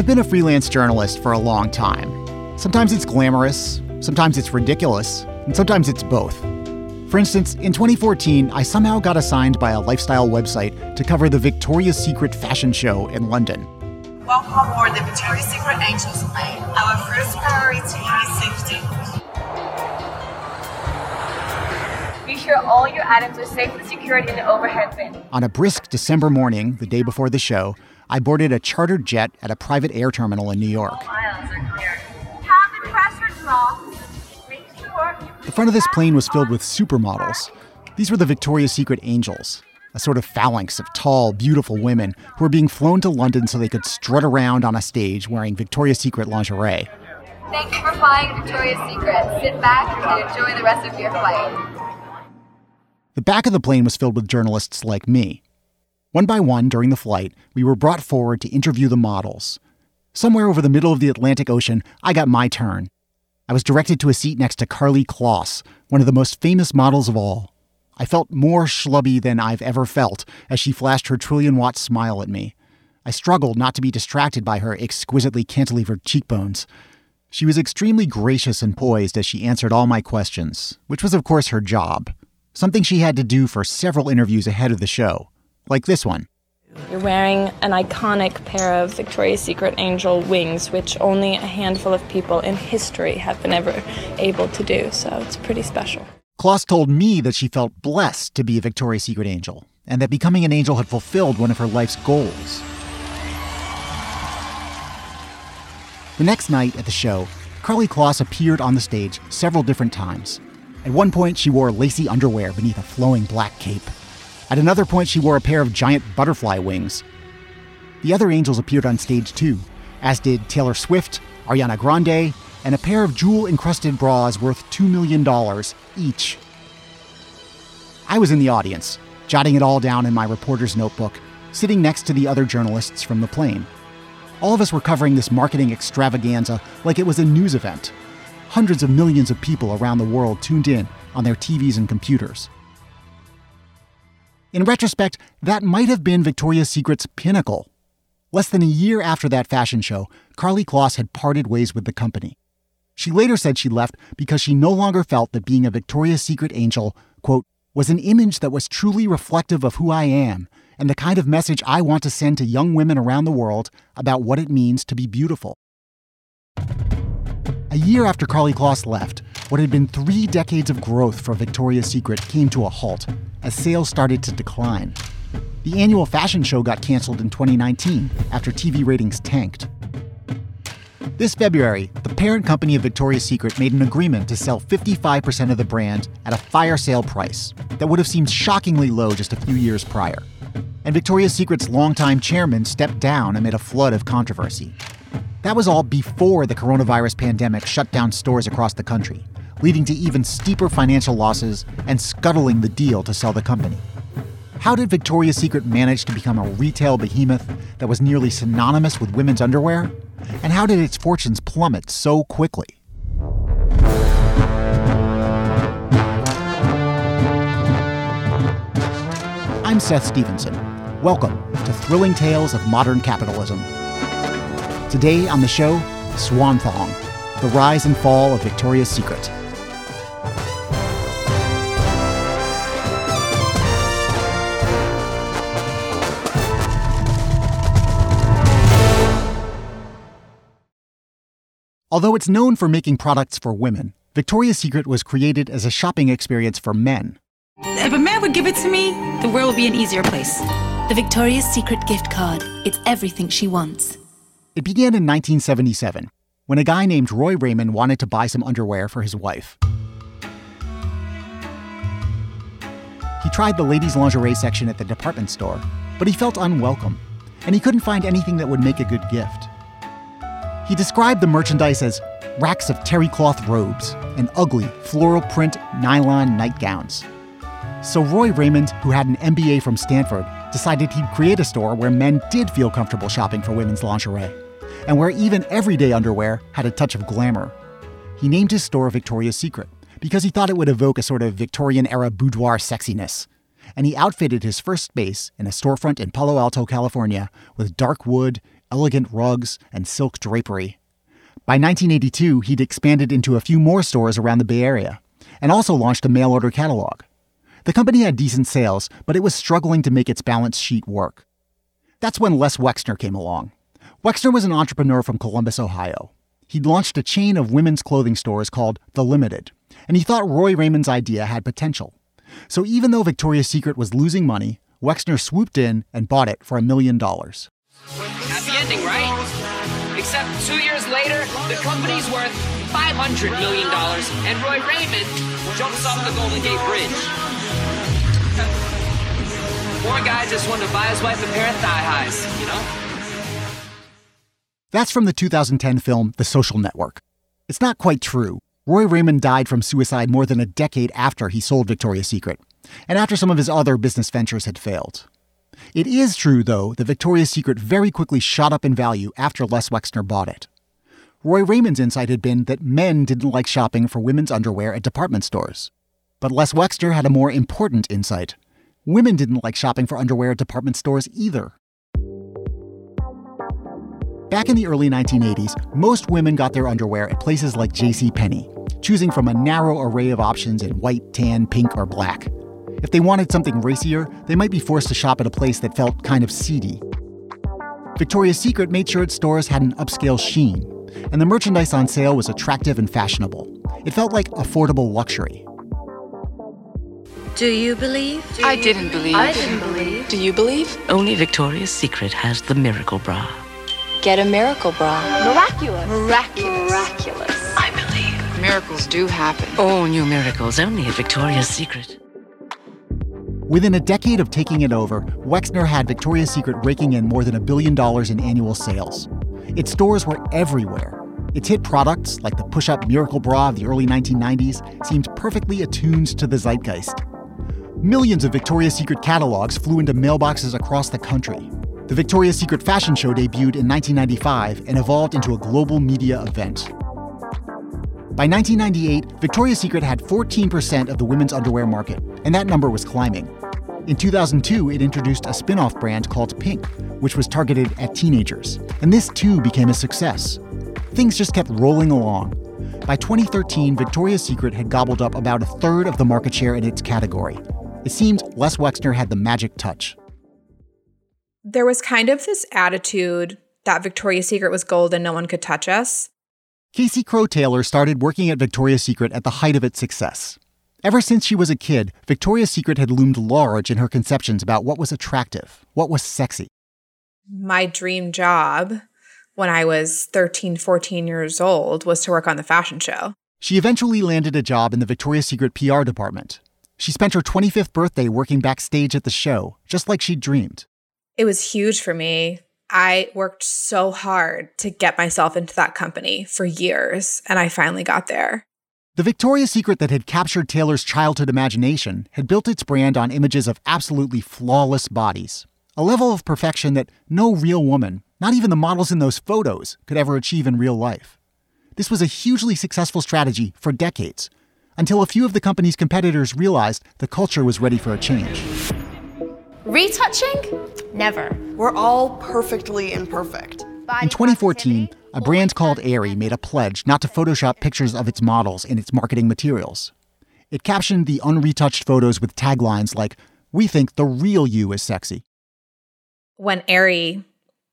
I've been a freelance journalist for a long time. Sometimes it's glamorous, sometimes it's ridiculous, and sometimes it's both. For instance, in 2014, I somehow got assigned by a lifestyle website to cover the Victoria's Secret fashion show in London. Welcome aboard the Victoria's Secret Angels plane. Our first priority is safety. Be sure all your items are safely secured in the overhead bin. On a brisk December morning, the day before the show, I boarded a chartered jet at a private air terminal in New York. All aisles are clear. Cabin pressure drop. Make sure you The front of this plane was filled with supermodels. These were the Victoria's Secret Angels, a sort of phalanx of tall, beautiful women who were being flown to London so they could strut around on a stage wearing Victoria's Secret lingerie. Thank you for flying Victoria's Secret. Sit back and enjoy the rest of your flight. The back of the plane was filled with journalists like me. One by one during the flight, we were brought forward to interview the models. Somewhere over the middle of the Atlantic Ocean, I got my turn. I was directed to a seat next to Karlie Kloss, one of the most famous models of all. I felt more schlubby than I've ever felt as she flashed her trillion watt smile at me. I struggled not to be distracted by her exquisitely cantilevered cheekbones. She was extremely gracious and poised as she answered all my questions, which was, of course, her job. Something she had to do for several interviews ahead of the show, like this one. You're wearing an iconic pair of Victoria's Secret angel wings, which only a handful of people in history have been ever able to do, so it's pretty special. Kloss told me that she felt blessed to be a Victoria's Secret angel, and that becoming an angel had fulfilled one of her life's goals. The next night at the show, Karlie Kloss appeared on the stage several different times. At one point, she wore lacy underwear beneath a flowing black cape. At another point, she wore a pair of giant butterfly wings. The other angels appeared on stage too, as did Taylor Swift, Ariana Grande, and a pair of jewel encrusted bras worth $2 million each. I was in the audience, jotting it all down in my reporter's notebook, sitting next to the other journalists from the plane. All of us were covering this marketing extravaganza like it was a news event. Hundreds of millions of people around the world tuned in on their TVs and computers. In retrospect, that might have been Victoria's Secret's pinnacle. Less than a year after that fashion show, Karlie Kloss had parted ways with the company. She later said she left because she no longer felt that being a Victoria's Secret angel, quote, was an image that was truly reflective of who I am and the kind of message I want to send to young women around the world about what it means to be beautiful. A year after Karlie Kloss left, what had been three decades of growth for Victoria's Secret came to a halt as sales started to decline. The annual fashion show got canceled in 2019 after TV ratings tanked. This February, the parent company of Victoria's Secret made an agreement to sell 55% of the brand at a fire sale price that would have seemed shockingly low just a few years prior. And Victoria's Secret's longtime chairman stepped down amid a flood of controversy. That was all before the coronavirus pandemic shut down stores across the country, leading to even steeper financial losses and scuttling the deal to sell the company. How did Victoria's Secret manage to become a retail behemoth that was nearly synonymous with women's underwear? And how did its fortunes plummet so quickly? I'm Seth Stevenson. Welcome to Thrilling Tales of Modern Capitalism. Today on the show, Swan Thong, the rise and fall of Victoria's Secret. Although it's known for making products for women, Victoria's Secret was created as a shopping experience for men. If a man would give it to me, the world would be an easier place. The Victoria's Secret gift card. It's everything she wants. It began in 1977 when a guy named Roy Raymond wanted to buy some underwear for his wife. He tried the ladies' lingerie section at the department store, but he felt unwelcome, and he couldn't find anything that would make a good gift. He described the merchandise as racks of terry cloth robes and ugly floral print nylon nightgowns. So Roy Raymond, who had an MBA from Stanford, decided he'd create a store where men did feel comfortable shopping for women's lingerie, and where even everyday underwear had a touch of glamour. He named his store Victoria's Secret because he thought it would evoke a sort of Victorian era boudoir sexiness. And he outfitted his first space in a storefront in Palo Alto, California, with dark wood, elegant rugs, and silk drapery. By 1982, he'd expanded into a few more stores around the Bay Area and also launched a mail order catalog. The company had decent sales, but it was struggling to make its balance sheet work. That's when Les Wexner came along. Wexner was an entrepreneur from Columbus, Ohio. He'd launched a chain of women's clothing stores called The Limited, and he thought Roy Raymond's idea had potential. So even though Victoria's Secret was losing money, Wexner swooped in and bought it for a million dollars. Happy ending, right? Except two years later, the company's worth $500 million, and Roy Raymond jumps off the Golden Gate Bridge. Poor guy just wanted to buy his wife a pair of thigh highs, you know? That's from the 2010 film The Social Network. It's not quite true. Roy Raymond died from suicide more than a decade after he sold Victoria's Secret, and after some of his other business ventures had failed. It is true, though, that Victoria's Secret very quickly shot up in value after Les Wexner bought it. Roy Raymond's insight had been that men didn't like shopping for women's underwear at department stores. But Les Wexner had a more important insight. Women didn't like shopping for underwear at department stores either. Back in the early 1980s, most women got their underwear at places like J.C. Penney, choosing from a narrow array of options in white, tan, pink, or black. If they wanted something racier, they might be forced to shop at a place that felt kind of seedy. Victoria's Secret made sure its stores had an upscale sheen, and the merchandise on sale was attractive and fashionable. It felt like affordable luxury. Do you believe? Do I didn't believe. I didn't believe. Do you believe? Only Victoria's Secret has the miracle bra. Get a miracle bra. Miraculous. Miraculous. Miraculous. I believe. Miracles do happen. All new miracles, only at Victoria's Secret. Within a decade of taking it over, Wexner had Victoria's Secret raking in more than a billion dollars in annual sales. Its stores were everywhere. Its hit products, like the push up Miracle Bra of the early 1990s, seemed perfectly attuned to the zeitgeist. Millions of Victoria's Secret catalogs flew into mailboxes across the country. The Victoria's Secret fashion show debuted in 1995 and evolved into a global media event. By 1998, Victoria's Secret had 14% of the women's underwear market, and that number was climbing. In 2002, it introduced a spin off brand called Pink, which was targeted at teenagers, and this too became a success. Things just kept rolling along. By 2013, Victoria's Secret had gobbled up about a third of the market share in its category. It seemed Les Wexner had the magic touch there was kind of this attitude that Victoria's Secret was gold and no one could touch us. Casey Crowe Taylor started working at Victoria's Secret at the height of its success. Ever since she was a kid, Victoria's Secret had loomed large in her conceptions about what was attractive, what was sexy. My dream job when I was 13, 14 years old was to work on the fashion show. She eventually landed a job in the Victoria's Secret PR department. She spent her 25th birthday working backstage at the show, just like she'd dreamed. It was huge for me. I worked so hard to get myself into that company for years, and I finally got there. The Victoria's Secret that had captured Taylor's childhood imagination had built its brand on images of absolutely flawless bodies, a level of perfection that no real woman, not even the models in those photos, could ever achieve in real life. This was a hugely successful strategy for decades, until a few of the company's competitors realized the culture was ready for a change. Retouching? Never. We're all perfectly imperfect. In 2014, a brand called Aerie made a pledge not to Photoshop pictures of its models in its marketing materials. It captioned the unretouched photos with taglines like, We think the real you is sexy. When Aerie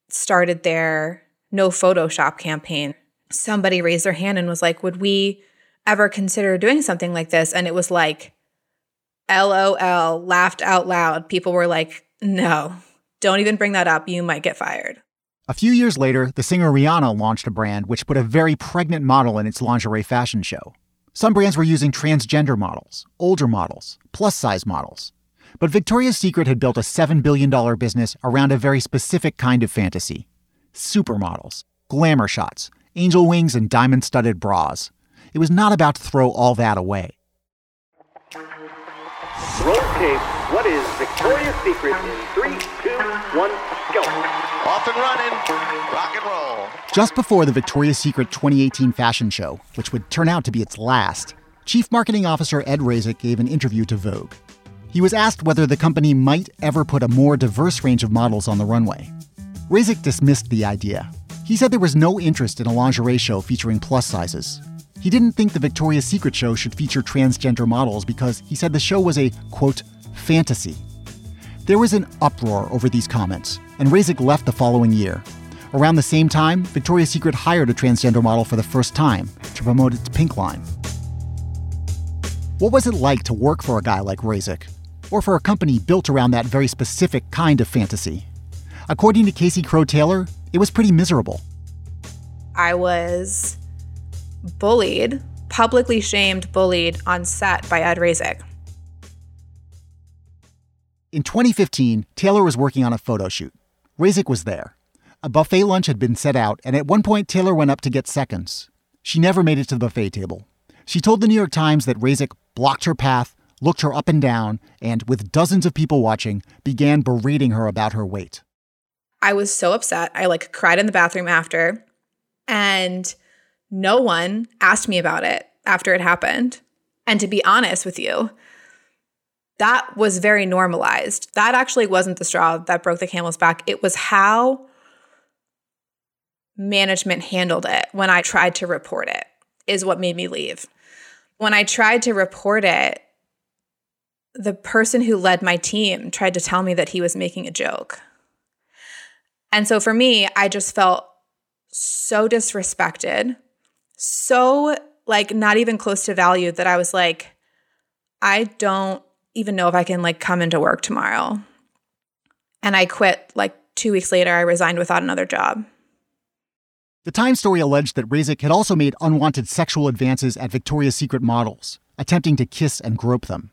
started their no Photoshop campaign, somebody raised their hand and was like, Would we ever consider doing something like this? And it was like, LOL, laughed out loud. People were like, no, don't even bring that up. You might get fired. A few years later, the singer Rihanna launched a brand which put a very pregnant model in its lingerie fashion show. Some brands were using transgender models, older models, plus size models. But Victoria's Secret had built a $7 billion business around a very specific kind of fantasy supermodels, glamour shots, angel wings, and diamond studded bras. It was not about to throw all that away. Roll tape. What is Victoria's Secret in three, two, one, go. Off and running. Rock and roll. Just before the Victoria's Secret 2018 fashion show, which would turn out to be its last, Chief Marketing Officer Ed Razek gave an interview to Vogue. He was asked whether the company might ever put a more diverse range of models on the runway. Razek dismissed the idea. He said there was no interest in a lingerie show featuring plus sizes. He didn't think the Victoria's Secret show should feature transgender models because he said the show was a, quote, fantasy. There was an uproar over these comments, and Razek left the following year. Around the same time, Victoria's Secret hired a transgender model for the first time to promote its pink line. What was it like to work for a guy like Razek, or for a company built around that very specific kind of fantasy? According to Casey Crowe Taylor, it was pretty miserable. I was bullied, publicly shamed, bullied on set by Ed Razek. In 2015, Taylor was working on a photo shoot. Razek was there. A buffet lunch had been set out, and at one point, Taylor went up to get seconds. She never made it to the buffet table. She told the New York Times that Razek blocked her path, looked her up and down, and, with dozens of people watching, began berating her about her weight. I was so upset. I like cried in the bathroom after, and no one asked me about it after it happened. And to be honest with you, that was very normalized. That actually wasn't the straw that broke the camel's back. It was how management handled it when I tried to report it, is what made me leave. When I tried to report it, the person who led my team tried to tell me that he was making a joke. And so for me, I just felt so disrespected, so like not even close to value that I was like, I don't even know if I can like come into work tomorrow. And I quit like two weeks later. I resigned without another job. The Times story alleged that Razek had also made unwanted sexual advances at Victoria's Secret models, attempting to kiss and grope them.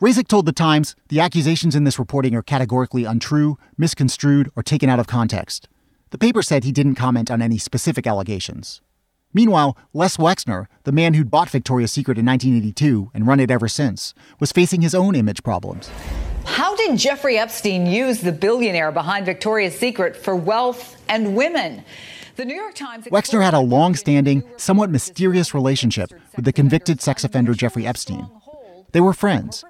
Razek told The Times the accusations in this reporting are categorically untrue, misconstrued, or taken out of context. The paper said he didn't comment on any specific allegations. Meanwhile, Les Wexner, the man who'd bought Victoria's Secret in 1982 and run it ever since, was facing his own image problems. How did Jeffrey Epstein use the billionaire behind Victoria's Secret for wealth and women? The New York Times. Wexner had a long standing, somewhat mysterious relationship with the convicted sex offender Jeffrey Epstein. They were friends.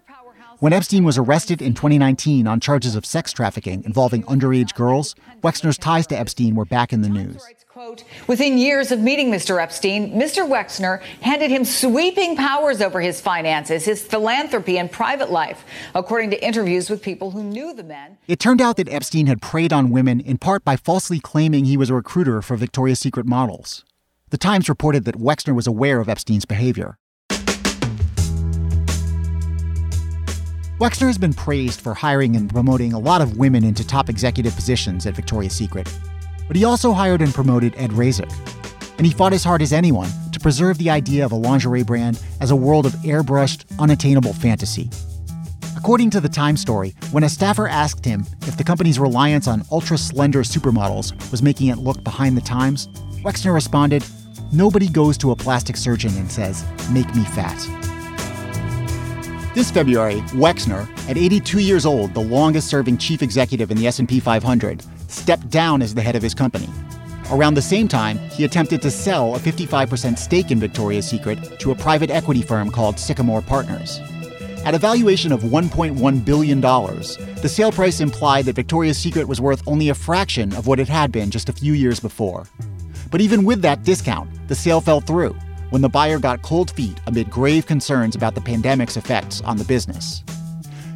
When Epstein was arrested in 2019 on charges of sex trafficking involving underage girls, Wexner's ties to Epstein were back in the news. Quote, Within years of meeting Mr. Epstein, Mr. Wexner handed him sweeping powers over his finances, his philanthropy, and private life, according to interviews with people who knew the men. It turned out that Epstein had preyed on women in part by falsely claiming he was a recruiter for Victoria's Secret models. The Times reported that Wexner was aware of Epstein's behavior. Wexner has been praised for hiring and promoting a lot of women into top executive positions at Victoria's Secret. But he also hired and promoted Ed Razek. And he fought as hard as anyone to preserve the idea of a lingerie brand as a world of airbrushed, unattainable fantasy. According to the Time story, when a staffer asked him if the company's reliance on ultra slender supermodels was making it look behind the times, Wexner responded, Nobody goes to a plastic surgeon and says, Make me fat. This February, Wexner, at 82 years old, the longest-serving chief executive in the S&P 500, stepped down as the head of his company. Around the same time, he attempted to sell a 55% stake in Victoria's Secret to a private equity firm called Sycamore Partners. At a valuation of $1.1 billion, the sale price implied that Victoria's Secret was worth only a fraction of what it had been just a few years before. But even with that discount, the sale fell through when the buyer got cold feet amid grave concerns about the pandemic's effects on the business.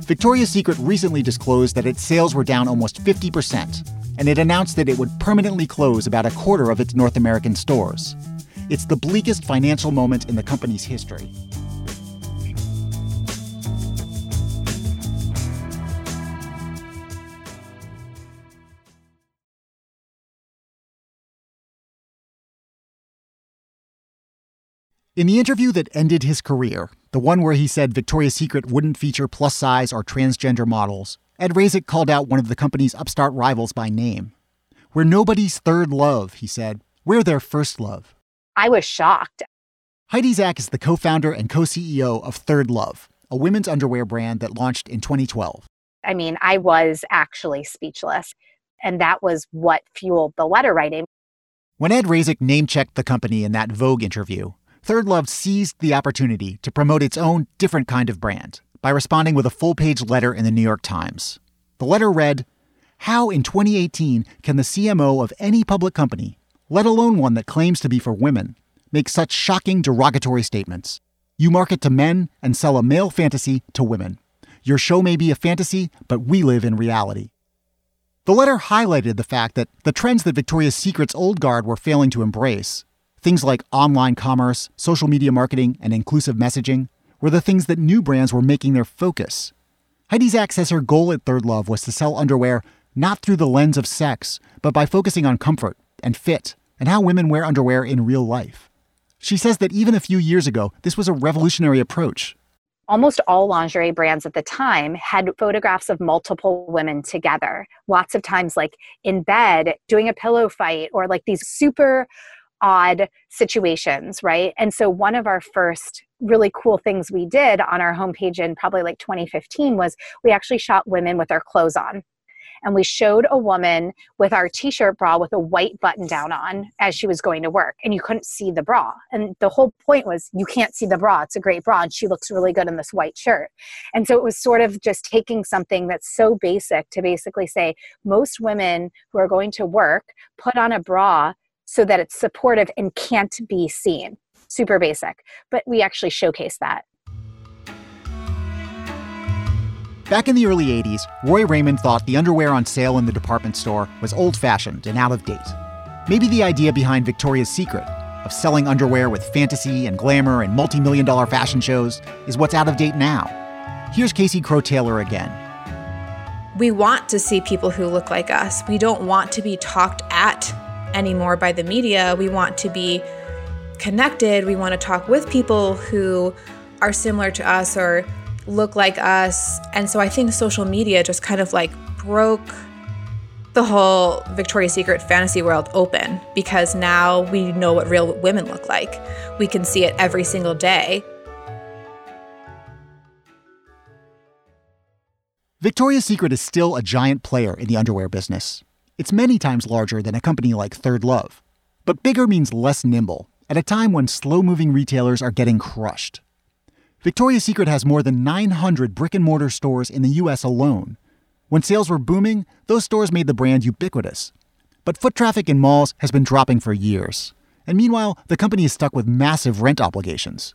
Victoria's Secret recently disclosed that its sales were down almost 50%, and it announced that it would permanently close about a quarter of its North American stores. It's the bleakest financial moment in the company's history. In the interview that ended his career, the one where he said Victoria's Secret wouldn't feature plus size or transgender models, Ed Razek called out one of the company's upstart rivals by name. We're nobody's third love, he said. We're their first love. I was shocked. Heidi Zak is the co founder and co CEO of Third Love, a women's underwear brand that launched in 2012. I mean, I was actually speechless. And that was what fueled the letter writing. When Ed Razek name checked the company in that Vogue interview, Third Love seized the opportunity to promote its own different kind of brand by responding with a full page letter in the New York Times. The letter read how in 2018 can the CMO of any public company, let alone one that claims to be for women, make such shocking derogatory statements? You market to men and sell a male fantasy to women. Your show may be a fantasy, but we live in reality. The letter highlighted the fact that the trends that Victoria's Secret's old guard were failing to embrace, things like online commerce, social media marketing, and inclusive messaging, were the things that new brands were making their focus. Heidi Zak says her goal at Third Love was to sell underwear not through the lens of sex, but by focusing on comfort and fit and how women wear underwear in real life. She says that even a few years ago, this was a revolutionary approach almost all lingerie brands at the time had photographs of multiple women together lots of times like in bed doing a pillow fight or like these super odd situations right? And so one of our first really cool things we did on our homepage in probably like 2015 was we actually shot women with their clothes on. And we showed a woman with our t-shirt bra with a white button down on as she was going to work and you couldn't see the bra. And the whole point was you can't see the bra it's a great bra and she looks really good in this white shirt. And so it was sort of just taking something that's so basic to basically say most women who are going to work put on a bra so that it's supportive and can't be seen super basic but we actually showcase that Back in the early 80s, Roy Raymond thought the underwear on sale in the department store was old fashioned and out of date. Maybe the idea behind Victoria's Secret of selling underwear with fantasy and glamour and multi million dollar fashion shows is what's out of date now. Here's Casey Crowe Taylor again. We want to see people who look like us. We don't want to be talked at anymore by the media. We want to be connected. We want to talk with people who are similar to us or look like us. And so I think social media just kind of like broke the whole Victoria's Secret fantasy world open because now we know what real women look like. We can see it every single day. Victoria's Secret is still a giant player in the underwear business. It's many times larger than a company like Third Love. But bigger means less nimble at a time when slow moving retailers are getting crushed. Victoria's Secret has more than 900 brick and mortar stores in the US alone. When sales were booming, those stores made the brand ubiquitous. But foot traffic in malls has been dropping for years. And meanwhile, the company is stuck with massive rent obligations.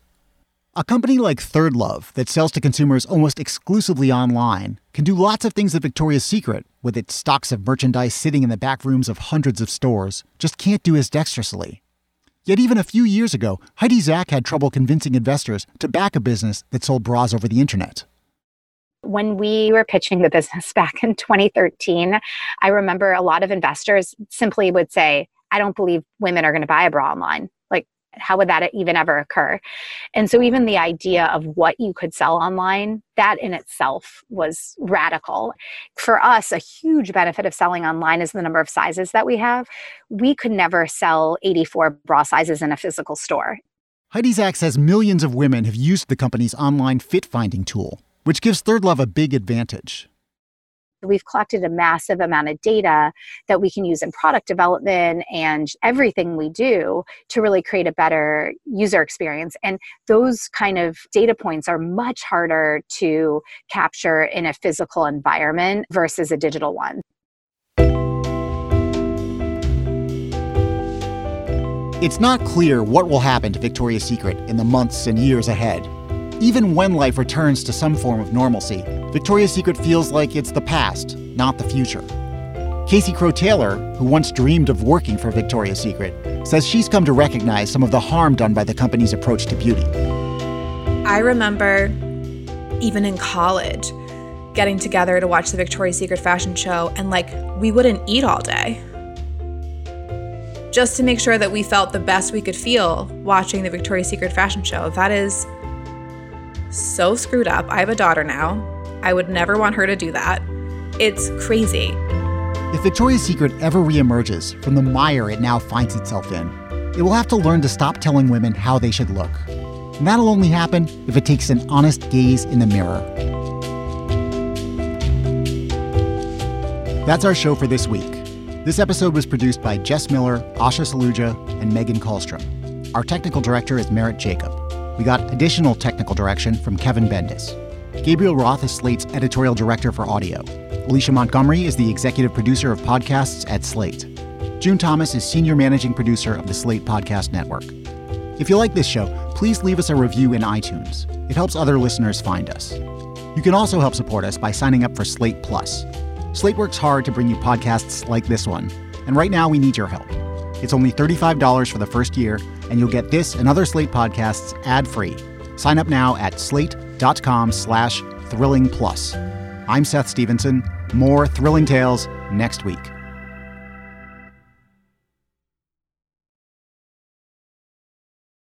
A company like Third Love, that sells to consumers almost exclusively online, can do lots of things that Victoria's Secret, with its stocks of merchandise sitting in the back rooms of hundreds of stores, just can't do as dexterously. Yet even a few years ago, Heidi Zak had trouble convincing investors to back a business that sold bras over the internet. When we were pitching the business back in 2013, I remember a lot of investors simply would say, I don't believe women are going to buy a bra online how would that even ever occur? And so even the idea of what you could sell online that in itself was radical. For us a huge benefit of selling online is the number of sizes that we have. We could never sell 84 bra sizes in a physical store. Heidi says millions of women have used the company's online fit finding tool which gives third love a big advantage we've collected a massive amount of data that we can use in product development and everything we do to really create a better user experience. And those kind of data points are much harder to capture in a physical environment versus a digital one. It's not clear what will happen to Victoria's Secret in the months and years ahead. Even when life returns to some form of normalcy, Victoria's Secret feels like it's the past, not the future. Casey Crowe Taylor, who once dreamed of working for Victoria's Secret, says she's come to recognize some of the harm done by the company's approach to beauty. I remember even in college getting together to watch the Victoria's Secret fashion show, and like we wouldn't eat all day just to make sure that we felt the best we could feel watching the Victoria's Secret fashion show. That is so screwed up. I have a daughter now. I would never want her to do that. It's crazy. If Victoria's Secret ever reemerges from the mire it now finds itself in, it will have to learn to stop telling women how they should look. And that'll only happen if it takes an honest gaze in the mirror. That's our show for this week. This episode was produced by Jess Miller, Asha Saluja, and Megan Kallstrom. Our technical director is Merritt Jacob. We got additional technical direction from Kevin Bendis. Gabriel Roth is Slate's editorial director for audio. Alicia Montgomery is the executive producer of podcasts at Slate. June Thomas is senior managing producer of the Slate Podcast Network. If you like this show, please leave us a review in iTunes. It helps other listeners find us. You can also help support us by signing up for Slate Plus. Slate works hard to bring you podcasts like this one, and right now we need your help. It's only $35 for the first year, and you'll get this and other Slate podcasts ad-free. Sign up now at slate.com slash thrilling plus. I'm Seth Stevenson. More thrilling tales next week.